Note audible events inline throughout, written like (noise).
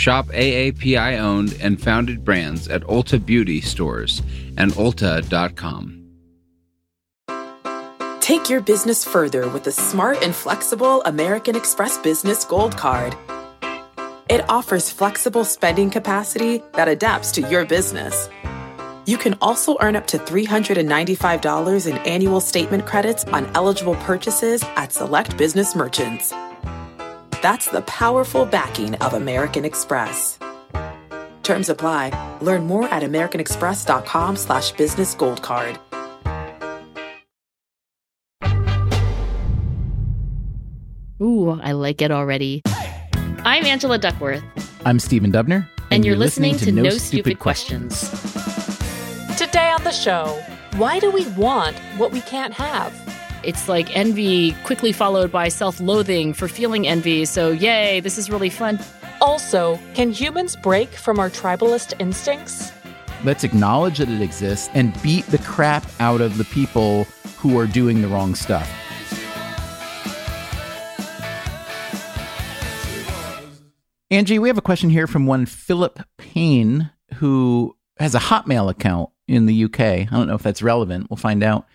Shop AAPI owned and founded brands at Ulta Beauty stores and Ulta.com. Take your business further with the smart and flexible American Express Business Gold Card. It offers flexible spending capacity that adapts to your business. You can also earn up to $395 in annual statement credits on eligible purchases at select business merchants. That's the powerful backing of American Express. Terms apply. Learn more at americanexpress.com slash business gold card. Ooh, I like it already. I'm Angela Duckworth. I'm Stephen Dubner. And, you're, listening, to, No, Stupid, Questions. Today on the show, why do we want what we can't have? It's like envy quickly followed by self loathing for feeling envy. So, yay, this is really fun. Also, can humans break from our tribalist instincts? Let's acknowledge that it exists and beat the crap out of the people who are doing the wrong stuff. Angie, we have a question here from one Philip Payne who has a Hotmail account in the UK. I don't know if that's relevant. We'll find out.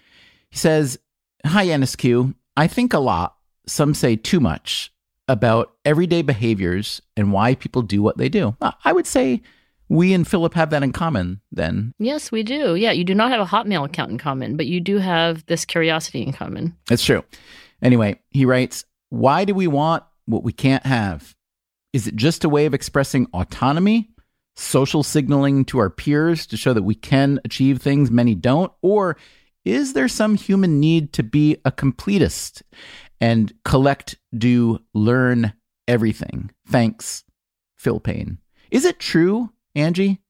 He says, Hi, NSQ. I think a lot, some say too much, about everyday behaviors and why people do what they do. Uh, I would say we and Philip have that in common then. Yes, we do. Yeah, you do not have a Hotmail account in common, but you do have this curiosity in common. That's true. Anyway, he writes, Why do we want what we can't have? Is it just a way of expressing autonomy, social signaling to our peers to show that we can achieve things many don't? Or is there some human need to be a completist and collect, do, learn everything? Thanks, Phil Payne. Is it true, Angie,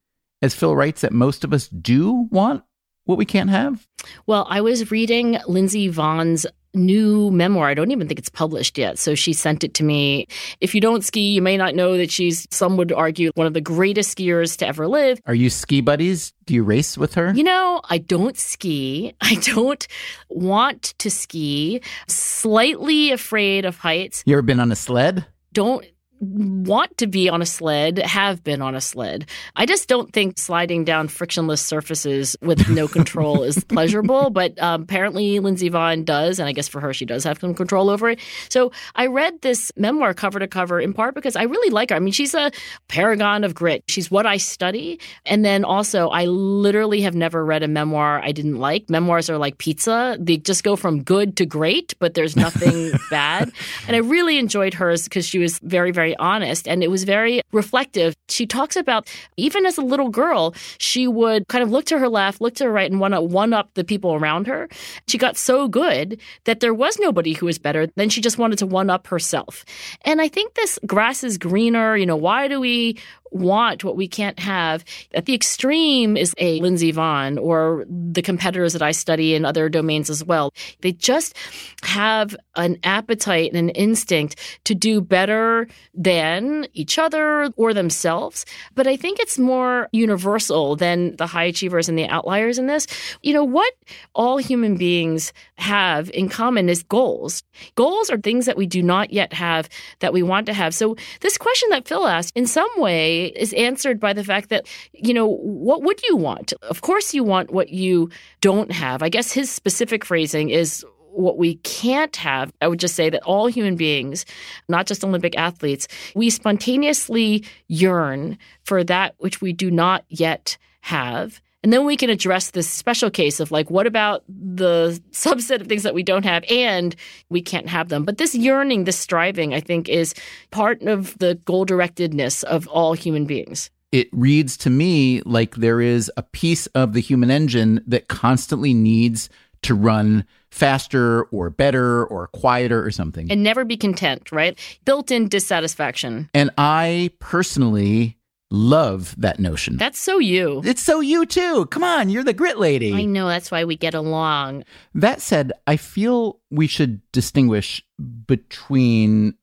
as Phil writes, that most of us do want what we can't have? Well, I was reading Lindsey Vonn's new memoir. I don't even think it's published yet. So she sent it to me. If you don't ski, you may not know that she's, some would argue, one of the greatest skiers to ever live. Are you ski buddies? Do you race with her? You know, I don't ski. (laughs) I don't want to ski. Slightly afraid of heights. You ever been on a sled? Don't want to be on a sled, have been on a sled. I just don't think sliding down frictionless surfaces with no (laughs) control is pleasurable, but um, apparently Lindsey Vonn does, and I guess for her, she does have some control over it. So I read this memoir cover to cover in part because I really like her. I mean, she's a paragon of grit. She's what I study. And then also, I literally have never read a memoir I didn't like. Memoirs are like pizza, they just go from good to great, but there's nothing (laughs) bad. And I really enjoyed hers because she was very, very honest and it was very reflective. She talks about even as a little girl, she would kind of look to her left, look to her right, and want to one up the people around her. She got so good that there was nobody who was better. Then she just wanted to one up herself. And I think this grass is greener. You know, why do we want what we can't have. At the extreme is a Lindsey Vonn or the competitors that I study in other domains as well. They just have an appetite and an instinct to do better than each other or themselves. But I think it's more universal than the high achievers and the outliers in this. You know, what all human beings have in common is goals. Goals are things that we do not yet have that we want to have. So this question that Phil asked, in some way, is answered by the fact that, you know, what would you want? Of course, you want what you don't have. I guess his specific phrasing is what we can't have. I would just say that all human beings, not just Olympic athletes, we spontaneously yearn for that which we do not yet have. And then we can address this special case of like, what about the (laughs) subset of things that we don't have and we can't have them? But this yearning, this striving, I think, is part of the goal directedness of all human beings. It reads to me like there is a piece of the human engine that constantly needs to run faster or better or quieter or something. And never be content, right? Built in dissatisfaction. And I personally love that notion. That's so you. it's so you too. Come on, you're the grit lady. I know that's why we get along. That said, I feel we should distinguish between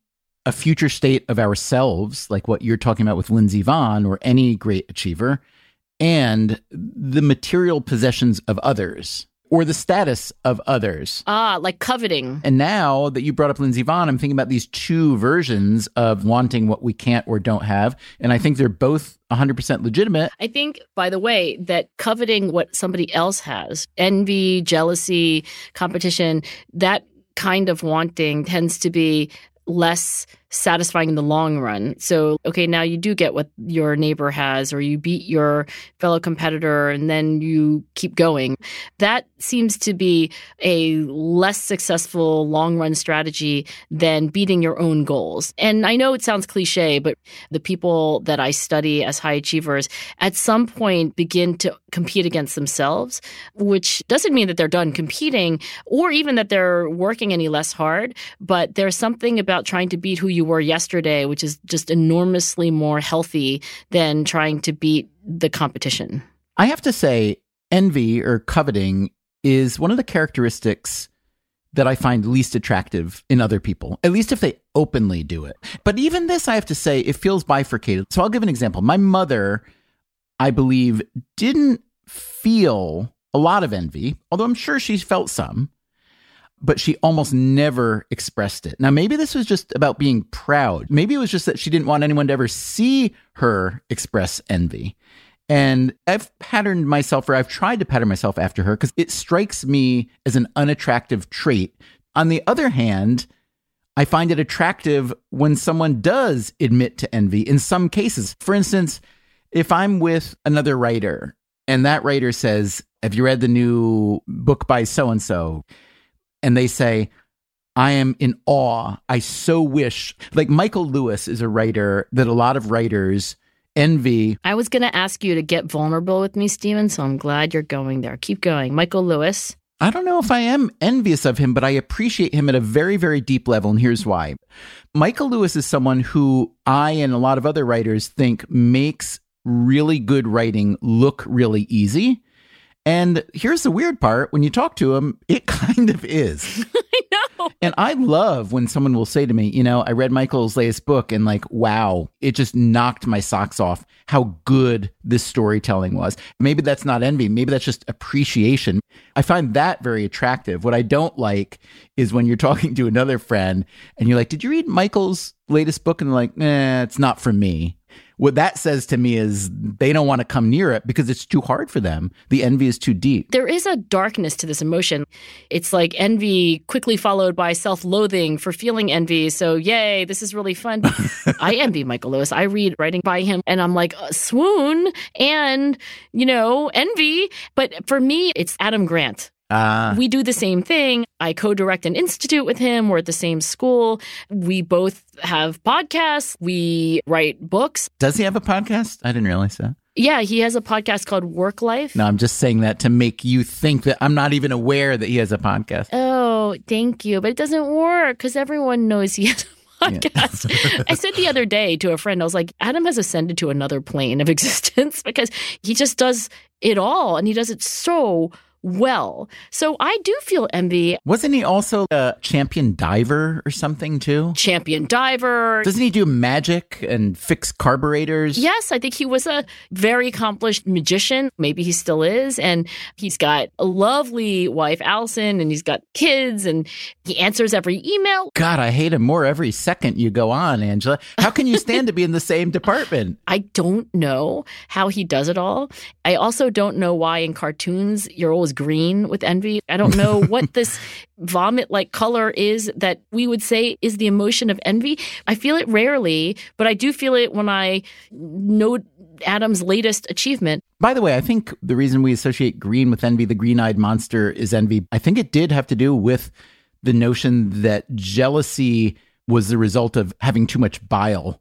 a future state of ourselves, like what you're talking about with Lindsey Vonn or any great achiever, and the material possessions of others or the status of others. Ah, like coveting. And now that you brought up Lindsey Vonn, I'm thinking about these two versions of wanting what we can't or don't have. And I think they're both 100% legitimate. I think, by the way, that coveting what somebody else has, envy, jealousy, competition, that kind of wanting tends to be less satisfying in the long run. So, okay, now you do get what your neighbor has, or you beat your fellow competitor, and then you keep going. That seems to be a less successful long run strategy than beating your own goals. And I know it sounds cliche, but the people that I study as high achievers at some point begin to compete against themselves, which doesn't mean that they're done competing or even that they're working any less hard, but there's something about trying to beat who you were yesterday, which is just enormously more healthy than trying to beat the competition. I have to say, envy or coveting is one of the characteristics that I find least attractive in other people, at least if they openly do it. But even this, I have to say, it feels bifurcated. So I'll give an example. My mother, I believe, didn't feel a lot of envy, although I'm sure she felt some, but she almost never expressed it. Now, maybe this was just about being proud. Maybe it was just that she didn't want anyone to ever see her express envy. And I've patterned myself, or I've tried to pattern myself after her because it strikes me as an unattractive trait. On the other hand, I find it attractive when someone does admit to envy in some cases. For instance, if I'm with another writer and that writer says, Have you read the new book by so and so? And they say, I am in awe. I so wish. Like Michael Lewis is a writer that a lot of writers envy. I was going to ask you to get vulnerable with me, Stephen, so I'm glad you're going there. Keep going. Michael Lewis. I don't know if I am envious of him, but I appreciate him at a very, very deep level. And here's why Michael Lewis is someone who I and a lot of other writers think makes really good writing look really easy. And here's the weird part when you talk to him, it (laughs) kind of is. (laughs) I know. And I love when someone will say to me, you know, I read Michael's latest book and like, wow, it just knocked my socks off how good this storytelling was. Maybe that's not envy. Maybe that's just appreciation. I find that very attractive. What I don't like is when you're (laughs) talking to another friend and you're like, did you read Michael's latest book? And they're like, nah, it's not for me. What that says to me is they don't want to come near it because it's too hard for them. The envy is too deep. There is a darkness to this emotion. It's like envy quickly followed by self loathing for feeling envy. So, yay, this is really fun. (laughs) I envy Michael Lewis. I read writing by him and I'm like, uh, swoon and, you know, envy. But for me, it's Adam Grant. Ah, We do the same thing. I co direct an institute with him. We're at the same school. We both have podcasts. We write books. does he have a podcast? I didn't realize that. Yeah, he has a podcast called Work Life. No, I'm just saying that to make you think that I'm not even aware that he has a podcast. Oh, thank you. But it doesn't work because everyone knows he has a (laughs) podcast. I said the other day to a friend, I was like, Adam has ascended to another plane of (laughs) existence because he just does it all and he does it so well. So I do feel envy. Wasn't he also a champion diver or something too? Champion diver. Doesn't he do magic and fix carburetors? Yes, I think he was a very accomplished magician. Maybe he still is. And he's got a lovely wife, Allison, and he's got kids, and he answers every email. God, I hate him more every second you go on, Angela. How can you stand to be in the same department? (laughs) I don't know how he does it all. I also don't know why in cartoons you're always green with envy. I don't know (laughs) what this vomit like color is that we would say is the emotion of envy. I feel it rarely, but I do feel it when I note Adam's latest achievement. By the way, I think the reason we associate green with envy, the green eyed monster is envy, I think it did have to do with the notion that jealousy was the result of having too much bile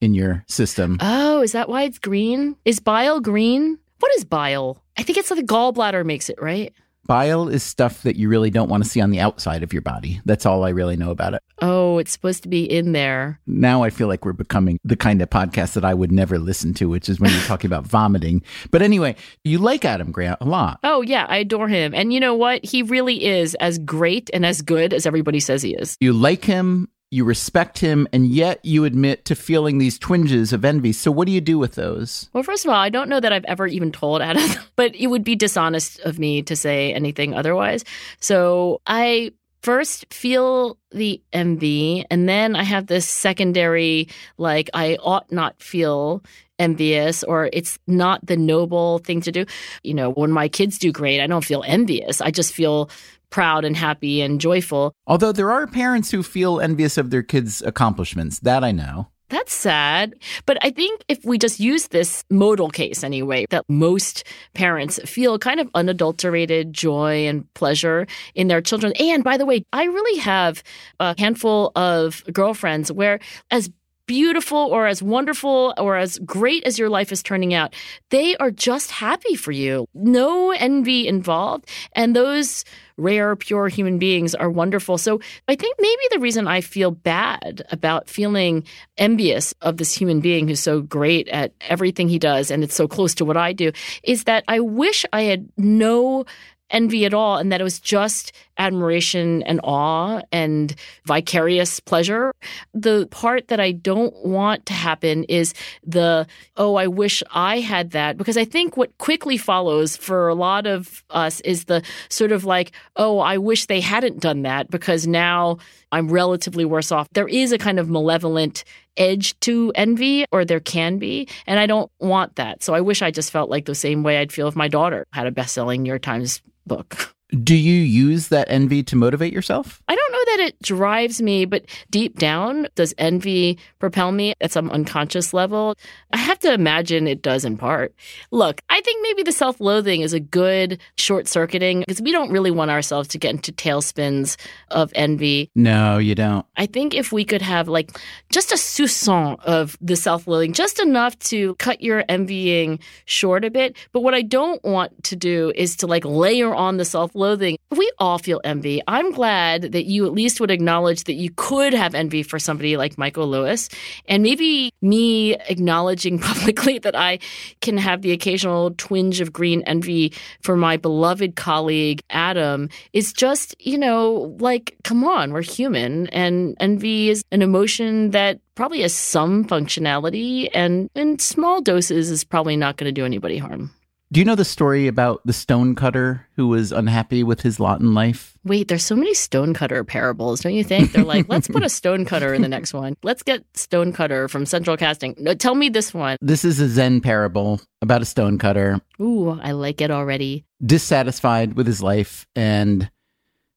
in your system. Oh, is that why it's green? Is bile green? What is bile? I think it's like the gallbladder makes it, right? Bile is stuff that you really don't want to see on the outside of your body. That's all I really know about it. Oh, it's supposed to be in there. Now I feel like we're becoming the kind of podcast that I would never listen to, which is when you're talking about vomiting. But anyway, you like Adam Grant a lot. Oh, yeah, I adore him. And you know what? He really is as great and as good as everybody says he is. You like him, you respect him, and yet you admit to feeling these twinges of envy. So, what do you do with those? Well, first of all, I don't know that I've ever even told Adam, (laughs) but it would be dishonest of me to say anything otherwise. So, I first feel the envy, and then I have this secondary, like, I ought not feel envious or it's not the noble thing to do. You know, when my kids do great, I don't feel envious. I just feel proud and happy and joyful. Although there are parents who feel envious of their kids' accomplishments. That I know. That's sad. But I think if we just use this modal case anyway, that most parents feel kind of unadulterated joy and pleasure in their children. And by the way, I really have a handful of girlfriends where, as beautiful or as wonderful or as great as your life is turning out, they are just happy for you. No envy involved. And those rare, pure human beings are wonderful. So I think maybe the reason I feel bad about feeling envious of this human being who's so great at everything he does and it's so close to what I do is that I wish I had no envy at all and that it was just admiration and awe and vicarious pleasure. The part that I don't want to happen is the, oh, I wish I had that. Because I think what quickly follows for a lot of us is the sort of like, oh, I wish they hadn't done that because now I'm relatively worse off. There is a kind of malevolent edge to envy, or there can be. And I don't want that. So I wish I just felt like the same way I'd feel if my daughter had a best selling New York Times book. (laughs) Do you use that envy to motivate yourself? I don't know that it drives me, but deep down, does envy propel me at some unconscious level? I have to imagine it does in part. Look, I think maybe the self loathing is a good short circuiting because we don't really want ourselves to get into tailspins of envy. No, you don't. I think if we could have like just a soupçon of the self loathing, just enough to cut your envying short a bit. But what I don't want to do is to like layer on the self loathing. We all feel envy. I'm glad that you at least would acknowledge that you could have envy for somebody like Michael Lewis. And maybe me acknowledging (laughs) publicly that I can have the occasional twinge of green envy for my beloved colleague, Adam, is just, you know, like, come on, we're human. And envy is an emotion that probably has some functionality and in small doses is probably not going to do anybody harm. Do you know the story about the stonecutter who was unhappy with his lot in life? Wait, there's so many stonecutter parables, don't you think? They're like, let's put a (laughs) stonecutter in the next one. Let's get stonecutter from Central Casting. No, tell me this one. This is a Zen parable about a stonecutter. Ooh, I like it already. Dissatisfied with his life and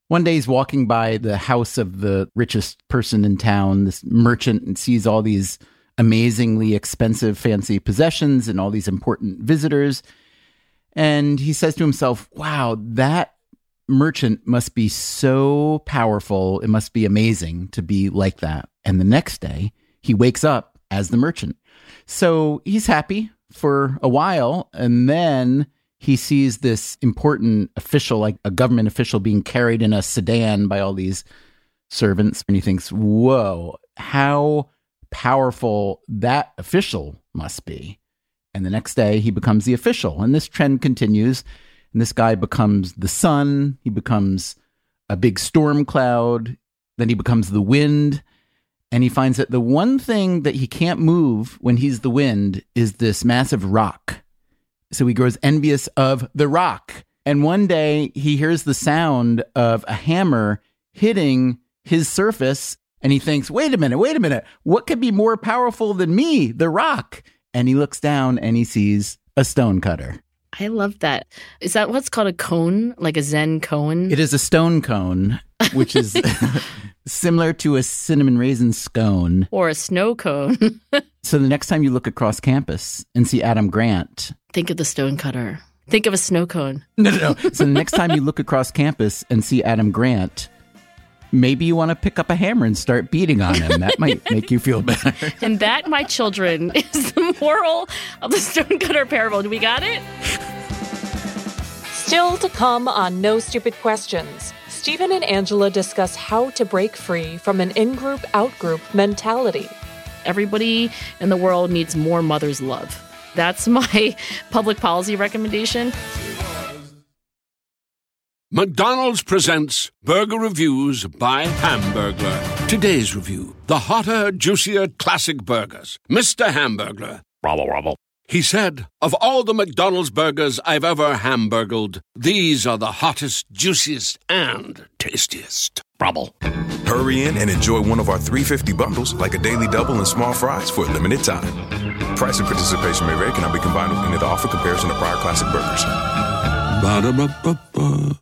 one day he's walking by the house of the richest person in town, this merchant, and sees all these amazingly expensive, fancy possessions and all these important visitors. And he says to himself, wow, that merchant must be so powerful. It must be amazing to be like that. And the next day, he wakes up as the merchant. So he's happy for a while. And then he sees this important official, like a government official, being carried in a sedan by all these servants. And he thinks, whoa, how powerful that official must be. And the next day, he becomes the official. And this trend continues. And this guy becomes the sun. He becomes a big storm cloud. Then he becomes the wind. And he finds that the one thing that he can't move when he's the wind is this massive rock. So he grows envious of the rock. And one day he hears the sound of a hammer hitting his surface. And he thinks, wait a minute, wait a minute. What could be more powerful than me, the rock? And he looks down and he sees a stone cutter. I love that. Is that what's called a koan, like a Zen koan? It is a stone cone, which is (laughs) similar to a cinnamon raisin scone or a snow cone. (laughs) so the next time you look across campus and see Adam Grant, think of the stone cutter. Think of a snow cone. No, no, no. so the next time you look across campus and see Adam Grant, maybe you want to pick up a hammer and start beating on him. That might make you feel better. (laughs) and that, my children, (laughs) is the moral of the stonecutter parable. Do we got it? Still to come on No Stupid Questions, Stephen and Angela discuss how to break free from an in group, out group mentality. Everybody in the world needs more mother's love. That's my (laughs) public policy recommendation. McDonald's presents Burger Reviews by Hamburglar. Today's review the hotter, juicier classic burgers. Mr. Hamburglar. Rubble, rubble. He said, Of all the McDonald's burgers I've ever hamburgled, these are the hottest, juiciest, and tastiest. Rubble. Hurry in and enjoy one of our 350 bundles, like a daily double and small fries, for a limited time. Price and participation may vary, cannot be combined with any other offer comparison to prior classic burgers. Ba-da-ba-ba-ba.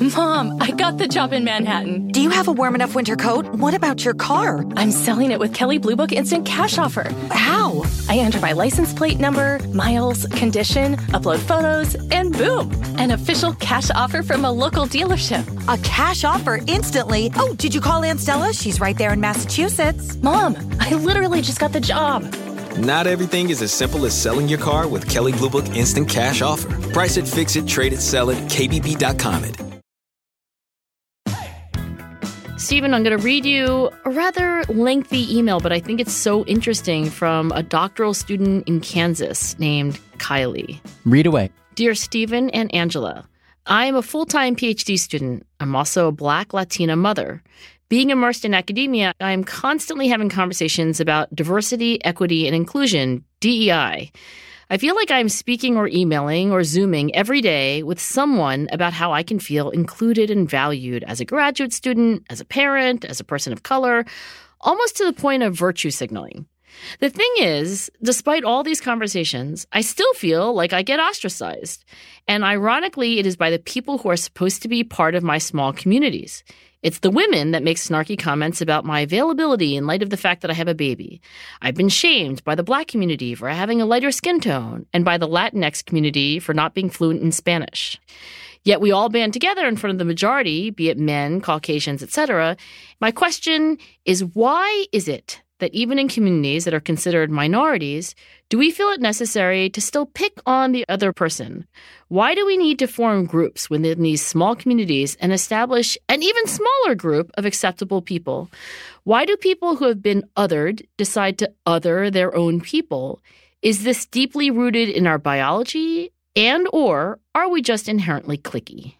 Mom, I got the job in Manhattan. Do you have a warm enough winter coat? What about your car? I'm selling it with Kelley Blue Book Instant Cash Offer. How? I enter my license plate number, miles, condition, upload photos, and boom, an official cash offer from a local dealership. A cash offer instantly. Oh, did you call Aunt Stella? She's right there in Massachusetts. Mom, I literally just got the job. Not everything is as simple as selling your car with Kelley Blue Book Instant Cash Offer. Price it, fix it, trade it, sell it, KBB.com it. Stephen, I'm going to read you a rather lengthy email, but I think it's so interesting from a doctoral student in Kansas named Kylie. Read away. Dear Stephen and Angela, I am a full time PhD student. I'm also a Black Latina mother. Being immersed in academia, I am constantly having conversations about diversity, equity, and inclusion, DEI. I feel like I'm speaking or emailing or Zooming every day with someone about how I can feel included and valued as a graduate student, as a parent, as a person of color, almost to the point of virtue signaling. The thing is, despite all these conversations, I still feel like I get ostracized. And ironically, it is by the people who are supposed to be part of my small communities. It's the women that make snarky comments about my availability in light of the fact that I have a baby. I've been shamed by the black community for having a lighter skin tone and by the Latinx community for not being fluent in Spanish. Yet we all band together in front of the majority, be it men, Caucasians, etc. My question is why is it that even in communities that are considered minorities, do we feel it necessary to still pick on the other person? Why do we need to form groups within these small communities and establish an even smaller group of acceptable people? Why do people who have been othered decide to other their own people? Is this deeply rooted in our biology and or are we just inherently cliquey?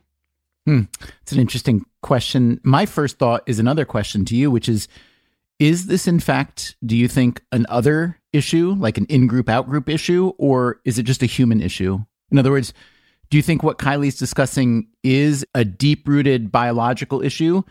Hmm. It's an interesting question. My first thought is another question to you, which is Is this, in fact, do you think, an other issue, like an in group, out group issue, or is it just a human issue? In other words, do you think what Kylie's discussing is a deep rooted biological issue,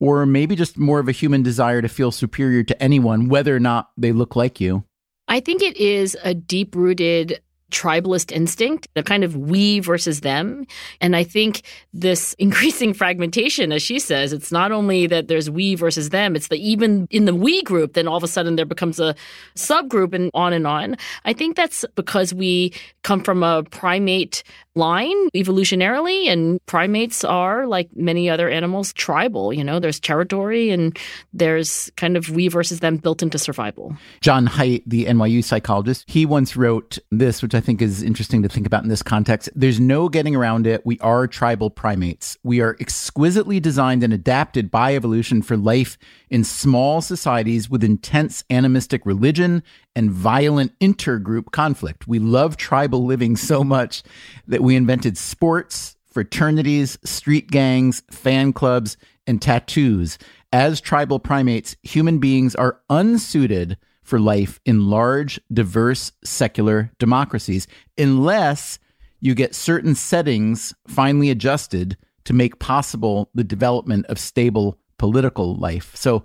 or maybe just more of a human desire to feel superior to anyone, whether or not they look like you? I think it is a deep rooted tribalist instinct, the kind of we versus them. And I think this (laughs) increasing fragmentation, as she says, it's not only that there's we versus them, it's that even in the we group, then all of a sudden there becomes a subgroup and on and on. I think that's because we come from a primate line evolutionarily and primates are like many other animals tribal you know there's territory and there's kind of we versus them built into survival John Haidt, the NYU psychologist, he once wrote this, which I think is interesting to think about in this context. There's no getting around it. We are tribal primates. We are exquisitely designed and adapted by evolution for life in small societies with intense animistic religion and violent intergroup conflict. We love tribal living so much that we invented sports, fraternities, street gangs, fan clubs, and tattoos. As tribal primates, human beings are unsuited for life in large, diverse, secular democracies unless you get certain settings finely adjusted to make possible the development of stable political life. So,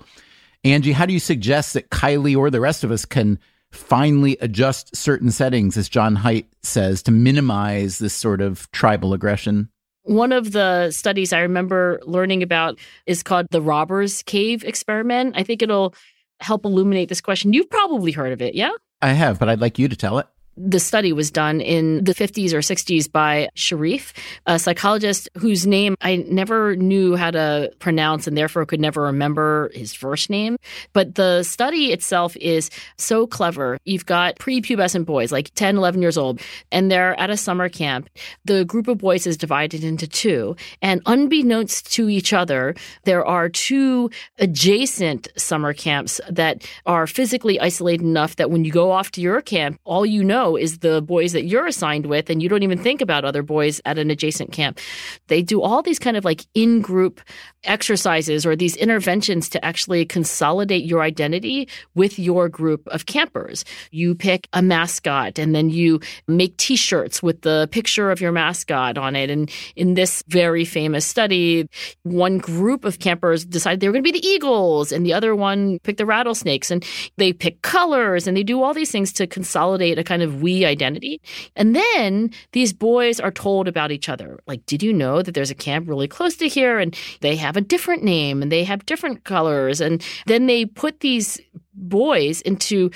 Angie, how do you suggest that Kylie or the rest of us can finally adjust certain settings, as John Haidt says, to minimize this sort of tribal aggression? One of the studies I remember learning about is called the Robbers Cave experiment. I think it'll help illuminate this question. You've probably heard of it, yeah? I have, but I'd like you to tell it the study was done in the 50s or 60s by Sherif, a psychologist whose name I never knew how to pronounce and therefore could never remember his first name. But the study itself is so clever. You've got prepubescent boys, like 10, 11 years old, and they're at a summer camp. The group of boys is divided into two. And unbeknownst to each other, there are two adjacent summer camps that are physically isolated enough that when you go off to your camp, all you know is the boys that you're assigned with, and you don't even think about other boys at an adjacent camp. They do all these kind of like in group exercises or these interventions to actually consolidate your identity with your group of campers. You pick a mascot and then you make t shirts with the picture of your mascot on it. And in this very famous study, one group of campers decided they were going to be the eagles, and the other one picked the rattlesnakes. And they pick colors and they do all these things to consolidate a kind of of we identity. And then these boys are told about each other. Like, did you know that there's a camp really close to here and they have a different name and they have different colors? And then they put these boys into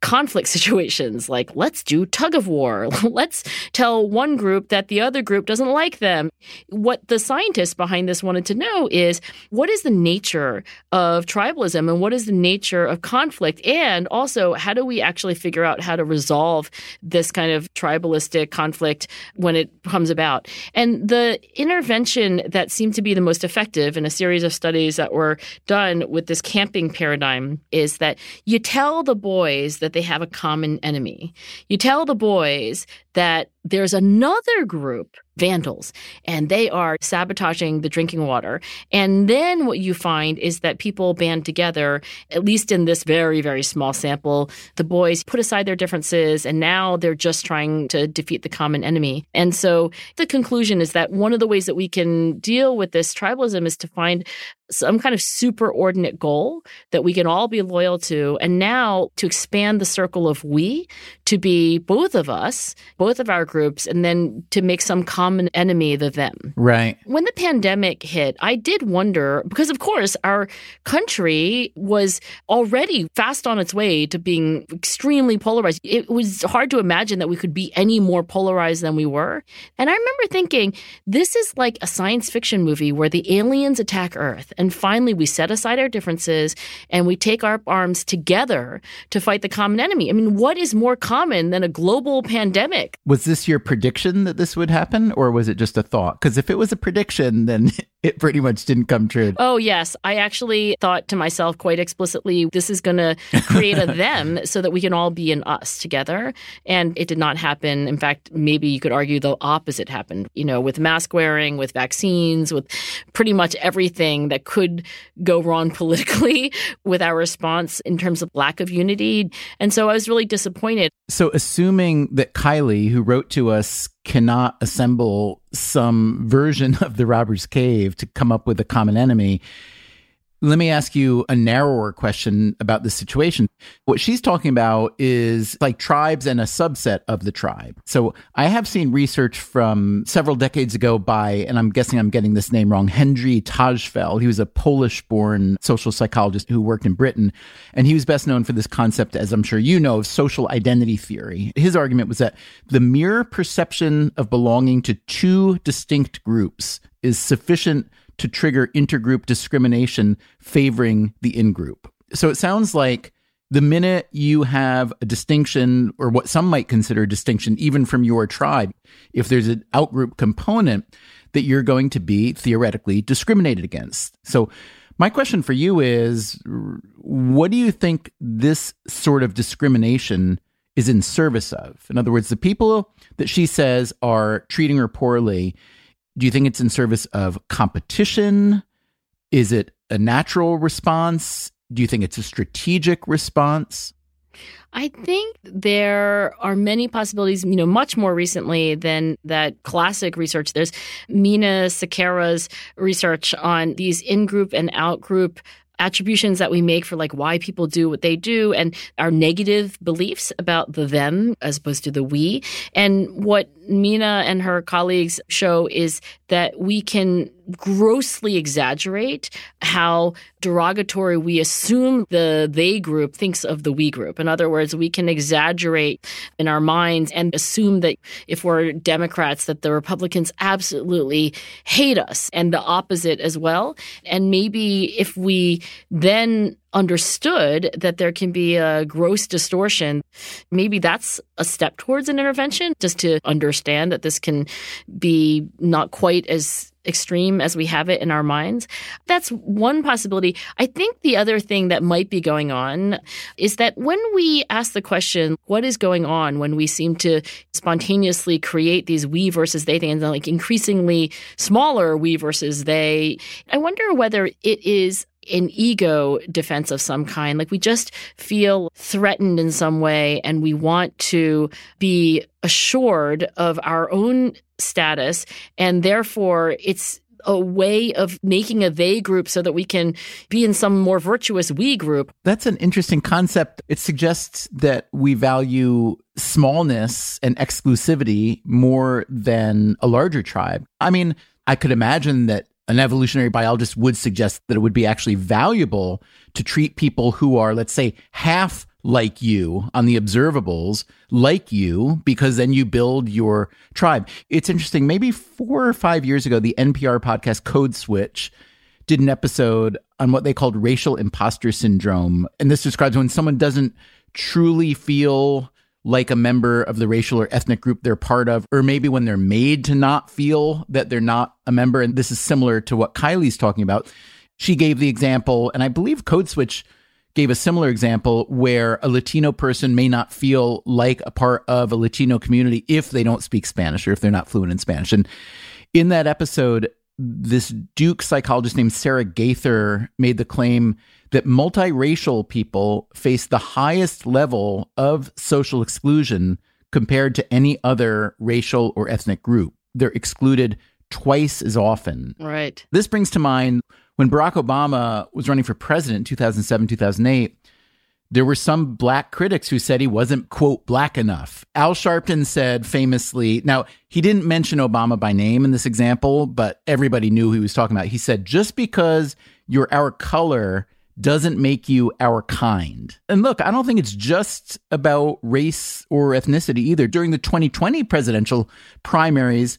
conflict (laughs) situations like let's do tug of war. (laughs) Let's tell one group that the other group doesn't like them. What the scientists behind this wanted to know is what is the nature of tribalism and what is the nature of conflict? And also how do we actually figure out how to resolve this kind of tribalistic conflict when it comes about? And the intervention that seemed to be the most effective in a series of studies that were done with this camping paradigm is that you tell the boys that that they have a common enemy. You tell the boys that there's another group vandals and they are sabotaging the drinking water. And then what you find is that people band together, at least in this very, very small sample. The boys put aside their differences and now they're just trying to defeat the common enemy. And so the conclusion is that one of the ways that we can deal with this tribalism is to find some kind of superordinate goal that we can all be loyal to. And now to expand the circle of we to be both of us, both of our groups, and then to make some common enemy the them. Right. When the pandemic hit, I did wonder because, of course, our country was already fast on its way to being extremely polarized. It was hard to imagine that we could be any more polarized than we were. And I remember thinking, this is like a science fiction movie where the aliens attack Earth and finally, we set aside our differences and we take our arms together to fight the common enemy. I mean, what is more common than a global pandemic? Was this your prediction that this would happen, or was it just a thought? Because if it was a prediction, then (laughs) it pretty much didn't come true. Oh, yes. I actually thought to myself quite explicitly, this is going to create a (laughs) them so that we can all be an us together. And it did not happen. In fact, maybe you could argue the opposite happened, you know, with mask wearing, with vaccines, with pretty much everything that could go wrong (laughs) politically with our response in terms of lack of unity. And so I was really disappointed. So, assuming that Kylie, who wrote to us, cannot assemble some version (laughs) of the robber's cave to come up with a common enemy, let me ask you a narrower question about the situation. What she's talking about is like tribes and a subset of the tribe. So I have seen research from several decades ago by, and I'm guessing I'm getting this name wrong, Henry Tajfel. He was a Polish born social psychologist who worked in Britain. And he was best known for this concept, as I'm sure you know, of social identity theory. His argument was that the mere perception of belonging to two distinct groups is sufficient to trigger intergroup discrimination favoring the in group. So it sounds like the minute you have a distinction, or what some might consider a distinction, even from your tribe, if there's an outgroup component, that you're going to be theoretically discriminated against. So, my question for you is what do you think this sort of discrimination is in service of? In other words, the people that she says are treating her poorly, do you think it's in service of competition? Is it a natural response? Do you think it's a strategic response? I think there are many possibilities, you know, much more recently than that classic research. There's Mina Cikara's research on these in group and out group attributions that we make for like why people do what they do and our negative beliefs about the them as opposed to the we. And what Mina and her colleagues show is that we can grossly exaggerate how derogatory we assume the they group thinks of the we group. In other words, we can exaggerate in our minds and assume that if we're Democrats, that the Republicans absolutely hate us and the opposite as well. And maybe if we then understood that there can be a gross distortion, maybe that's a step towards an intervention, just to understand that this can be not quite as extreme as we have it in our minds. That's one possibility. I think the other thing that might be going on is that when we ask the question, what is going on when we seem to spontaneously create these we versus they things, and like increasingly smaller we versus they, I wonder whether it is an ego defense of some kind. Like we just feel threatened in some way and we want to be assured of our own status. And therefore, it's a way of making a they group so that we can be in some more virtuous we group. That's an interesting concept. It suggests that we value smallness and exclusivity more than a larger tribe. I mean, I could imagine that an evolutionary biologist would suggest that it would be actually valuable to treat people who are, let's say, half like you on the observables, like you, because then you build your tribe. It's interesting. Maybe four or five years ago, the NPR podcast Code Switch did an episode on what they called racial imposter syndrome. And this describes when someone doesn't truly feel like a member of the racial or ethnic group they're part of, or maybe when they're made to not feel that they're not a member. And this is similar to what Kylie's talking about. She gave the example, and I believe Code Switch gave a similar example where a Latino person may not feel like a part of a Latino community if they don't speak Spanish or if they're not fluent in Spanish. And in that episode, this Duke psychologist named Sarah Gaither made the claim that multiracial people face the highest level of social exclusion compared to any other racial or ethnic group. They're excluded twice as often. Right. This brings to mind when Barack Obama was running for president in 2007, 2008. There were some black critics who said he wasn't, quote, black enough. Al Sharpton said famously, now he didn't mention Obama by name in this example, but everybody knew who he was talking about. He said, just because you're our color doesn't make you our kind. And look, I don't think it's just about race or ethnicity either. During the 2020 presidential primaries,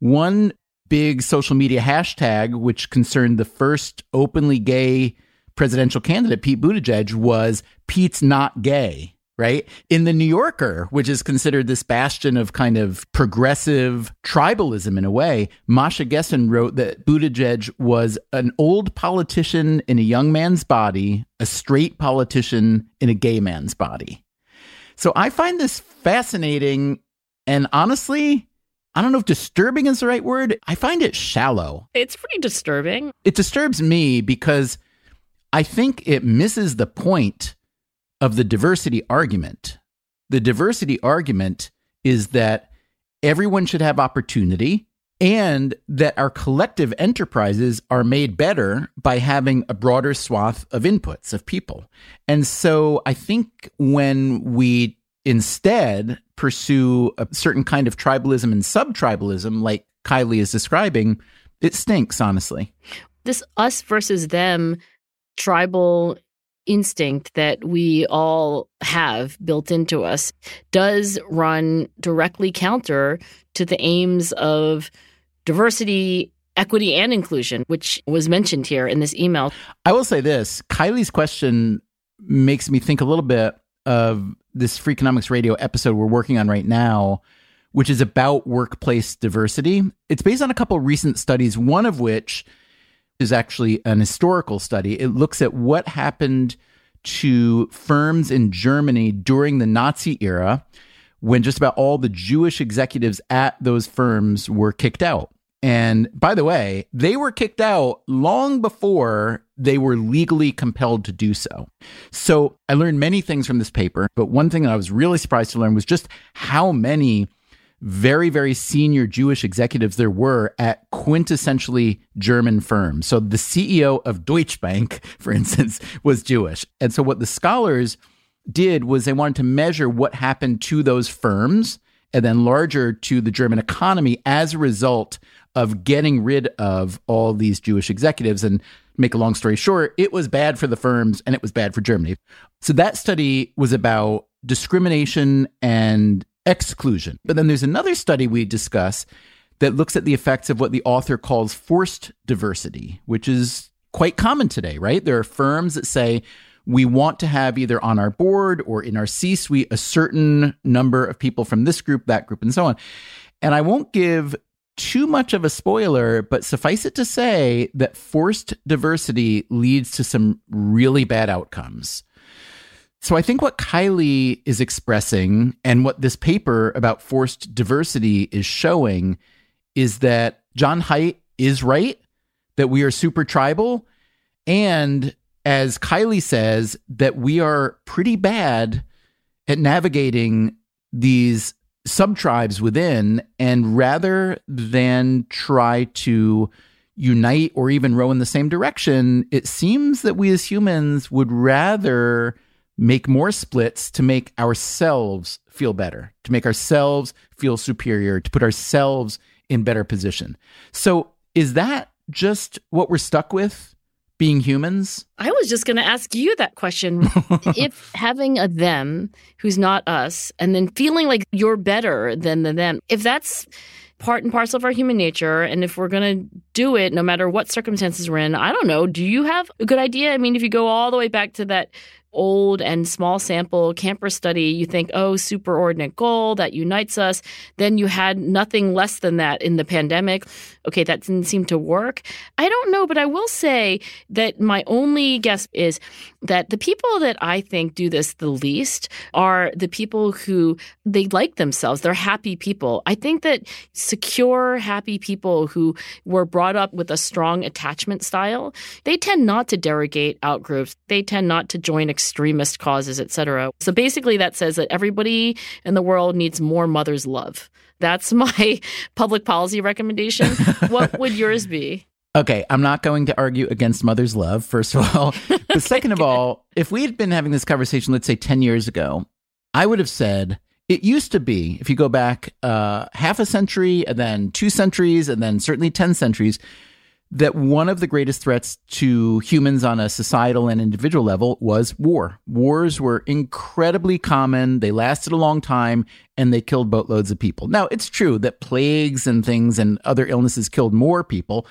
one big social media hashtag, which concerned the first openly gay presidential candidate, Pete Buttigieg, was Pete's not gay right? In the New Yorker, which is considered this bastion of kind of progressive tribalism in a way, Masha Gessen wrote that Buttigieg was an old politician in a young man's body, a straight politician in a gay man's body. So I find this fascinating and honestly, I don't know if disturbing is the right word. I find it shallow. It's pretty disturbing. It disturbs me because I think it misses the point of the diversity argument. The diversity argument is that everyone should have opportunity and that our collective enterprises are made better by having a broader swath of inputs of people. And so I think when we instead pursue a certain kind of tribalism and subtribalism, like Kylie is describing, it stinks, honestly. This us versus them tribal instinct that we all have built into us does run directly counter to the aims of diversity, equity, and inclusion, which was mentioned here in this email. I will say this Kylie's question makes me think a little bit of this Freakonomics Radio episode we're working on right now, which is about workplace diversity. It's based on a couple recent studies, one of which is actually an historical study. It looks at what happened to firms in Germany during the Nazi era when just about all the Jewish executives at those firms were kicked out. And by the way, they were kicked out long before they were legally compelled to do so. So I learned many things from this paper, but one thing that I was really surprised to learn was just how many very, very senior Jewish executives there were at quintessentially German firms. So the CEO of Deutsche Bank, (laughs) for instance, was Jewish. And so what the scholars did was they wanted to measure what happened to those firms and then larger to the German economy as a result of getting rid of all these Jewish executives. And make a long story short, it was bad for the firms and it was bad for Germany. So that study was about discrimination and exclusion. But then there's another study we discuss that looks at the effects of what the author calls forced diversity, which is quite common today, right? There are firms that say, we want to have either on our board or in our C suite a certain number of people from this group, that group, and so on. And I won't give too much of a spoiler, but suffice it to say that forced diversity leads to some really bad outcomes. So I think what Kylie is expressing and what this paper about forced diversity is showing is that Jon Haidt is right, that we are super tribal, and as Kylie says, that we are pretty bad at navigating these subtribes within. And rather than try to unite or even row in the same direction, it seems that we as humans would rather make more splits to make ourselves feel better, to make ourselves feel superior, to put ourselves in better position. So, is that just what we're stuck with? being humans? I was just going to ask you that question. (laughs) if having a them who's not us and then feeling like you're better than the them, if that's part and parcel of our human nature, and if we're going to do it no matter what circumstances we're in, I don't know. Do you have a good idea? I mean, if you go all the way back to that old and small sample camper study, you think, oh, superordinate goal that unites us. Then you had nothing less than that in the pandemic. Okay, that didn't seem to work. I don't know, but I will say that my only guess is that the people that I think do this the least are the people who they like themselves. They're happy people. I think that secure, happy people who were brought up with a strong attachment style, they tend not to derogate out groups. They tend not to join extremist causes, etc. So basically, that says that everybody in the world needs more mother's love. That's (laughs) my public policy recommendation. what would yours be? Okay, I'm not going to argue against mother's love, first of all. (laughs) But second of all, if we had been having this conversation, let's say 10 years ago, I would have said, it used to be, if you go back uh, half a century and then two centuries and then certainly 10 centuries, that one of the greatest threats to humans on a societal and individual level was war. Wars were incredibly common, they lasted a long time, and they killed boatloads of people. Now, it's true that plagues and things and other illnesses killed more people.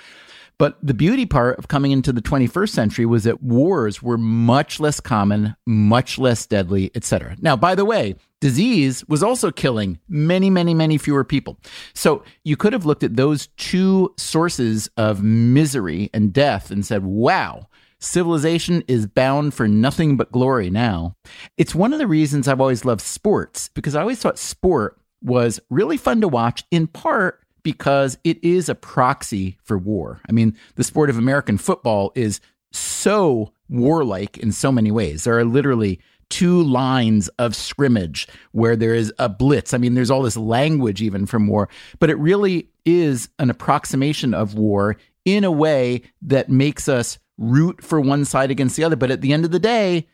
But the beauty part of coming into the 21st century was that wars were much less common, much less deadly, etc. Now, by the way, disease was also killing many, many, many fewer people. So you could have looked at those two sources of misery and death and said, wow, civilization is bound for nothing but glory now. It's one of the reasons I've always loved sports because I always thought sport was really fun to watch in part because it is a proxy for war. I mean, the sport of American football is so warlike in so many ways. There are literally two lines of scrimmage where there is a blitz. I mean, there's all this language even from war, but it really is an approximation of war in a way that makes us root for one side against the other. But at the end of the day,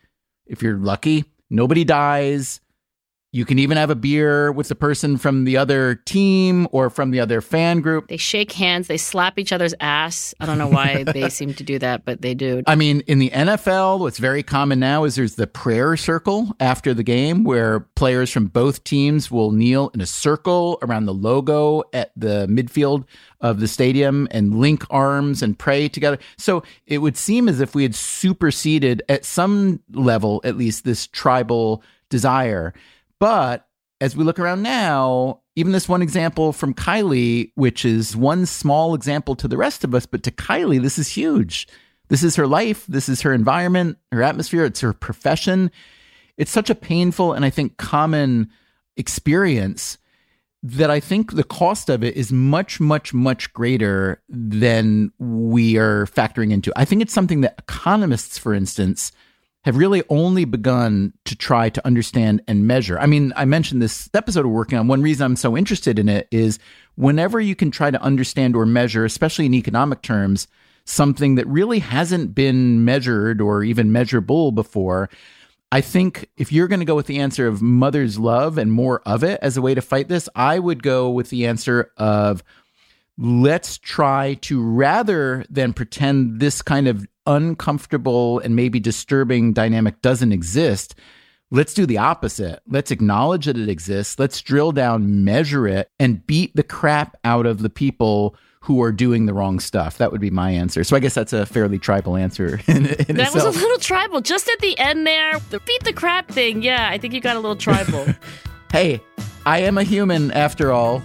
if you're lucky, nobody dies. You can even have a beer with the person from the other team or from the other fan group. They shake hands, they slap each other's ass. I don't know why they (laughs) seem to do that, but they do. I mean, in the NFL, what's very common now is there's the prayer circle after the game where players from both teams will kneel in a circle around the logo at the midfield of the stadium and link arms and pray together. So it would seem as if we had superseded at some level, at least, this tribal desire. But as we look around now, even this one example from Kylie, which is one small example to the rest of us, but to Kylie, this is huge. This is her life. This is her environment, her atmosphere. It's her profession. It's such a painful and I think common experience that I think the cost of it is much, much, much greater than we are factoring into. I think it's something that economists, for instance, have really only begun to try to understand and measure. I mean, I mentioned this episode we're working on. One reason I'm so interested in it is whenever you can try to understand or measure, especially in economic terms, something that really hasn't been measured or even measurable before. I think if you're going to go with the answer of mother's love and more of it as a way to fight this, I would go with the answer of let's try to rather than pretend this kind of uncomfortable and maybe disturbing dynamic doesn't exist, let's do the opposite. Let's acknowledge that it exists. Let's drill down, measure it, and beat the crap out of the people who are doing the wrong stuff. That would be my answer. So I guess that's a fairly tribal answer. (laughs) In, in that itself. was a little tribal. Just at the end there, the beat the crap thing. Yeah, I think you got a little tribal. (laughs) hey, I am a human after all.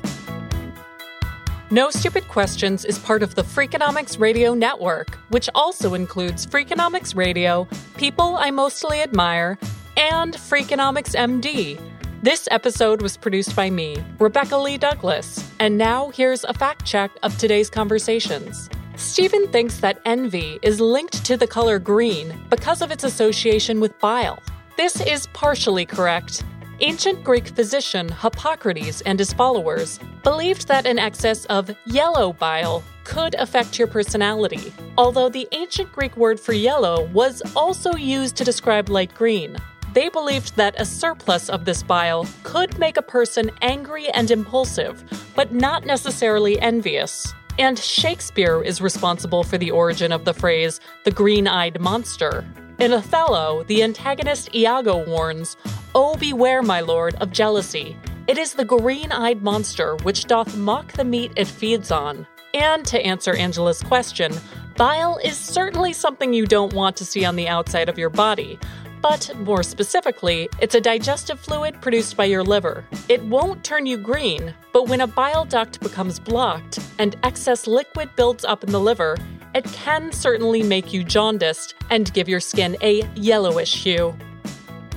No Stupid Questions is part of the Freakonomics Radio Network, which also includes Freakonomics Radio, People I Mostly Admire, and Freakonomics MD. This episode was produced by me, Rebecca Lee Douglas, and now here's a fact check of today's conversations. Stephen thinks that envy is linked to the color green because of its association with bile. This is partially correct. Ancient Greek physician Hippocrates and his followers believed that an excess of yellow bile could affect your personality, although the ancient Greek word for yellow was also used to describe light green. They believed that a surplus of this bile could make a person angry and impulsive, but not necessarily envious. And Shakespeare is responsible for the origin of the phrase, the green eyed monster. In Othello, the antagonist Iago warns, Oh, beware, my lord, of jealousy. It is the green eyed monster which doth mock the meat it feeds on. And to answer Angela's question, bile is certainly something you don't want to see on the outside of your body. But more specifically, it's a digestive fluid produced by your liver. It won't turn you green, but when a bile duct becomes blocked and excess liquid builds up in the liver, it can certainly make you jaundiced and give your skin a yellowish hue.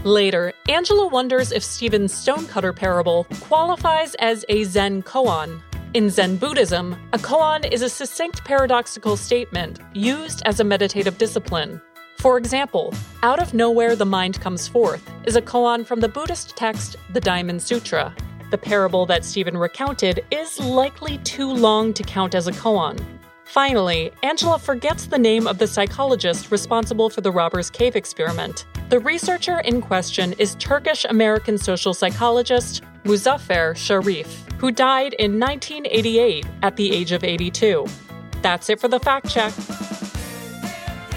Later, Angela wonders if Stephen's stonecutter parable qualifies as a Zen koan. In Zen Buddhism, a koan is a succinct paradoxical statement used as a meditative discipline. For example, out of nowhere the mind comes forth is a koan from the Buddhist text, the Diamond Sutra. The parable that Stephen recounted is likely too long to count as a koan. Finally, Angela forgets the name of the psychologist responsible for the Robbers Cave experiment. The researcher in question is Turkish American social psychologist Muzafer Sherif, who died in 1988 at the age of 82. That's it for the fact check.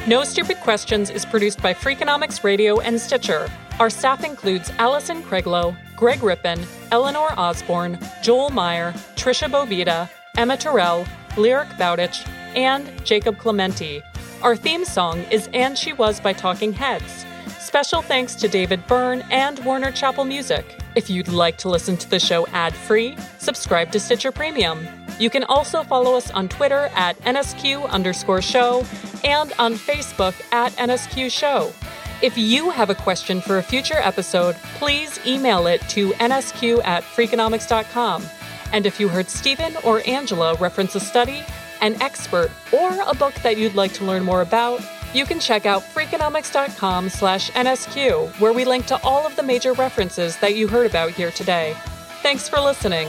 No Stupid Questions is produced by Freakonomics Radio and Stitcher. Our staff includes Allison Craiglow, Greg Rippin, Eleanor Osborne, Joel Meyer, Tricia Bobeda, Emma Tyrrell, Lyric Bowditch, and Jacob Clementi. Our theme song is And She Was by Talking Heads. Special thanks to David Byrne and Warner Chappell Music. If you'd like to listen to the show ad free, subscribe to Stitcher Premium. You can also follow us on Twitter at NSQ underscore show and on Facebook at NSQ show. If you have a question for a future episode, please email it to nsq at freakonomics.com. And if you heard Stephen or Angela reference a study, an expert, or a book that you'd like to learn more about, you can check out freakonomics.com slash NSQ, where we link to all of the major references that you heard about here today. Thanks for listening.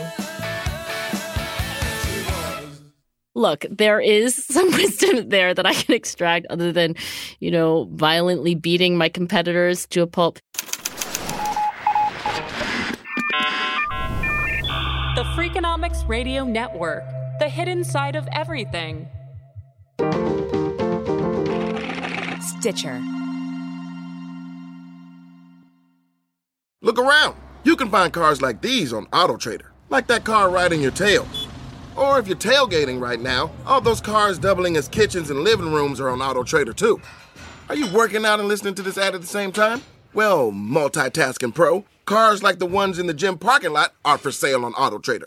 Look, there is some (laughs) wisdom there that I can extract other than, you know, violently beating my competitors to a pulp. Freakonomics Radio Network, the hidden side of everything. Stitcher. Look around. You can find cars like these on AutoTrader, like that car riding your tail. Or if you're tailgating right now, all those cars doubling as kitchens and living rooms are on AutoTrader too. Are you working out and listening to this ad at the same time? Well, multitasking pro, cars like the ones in the gym parking lot are for sale on AutoTrader.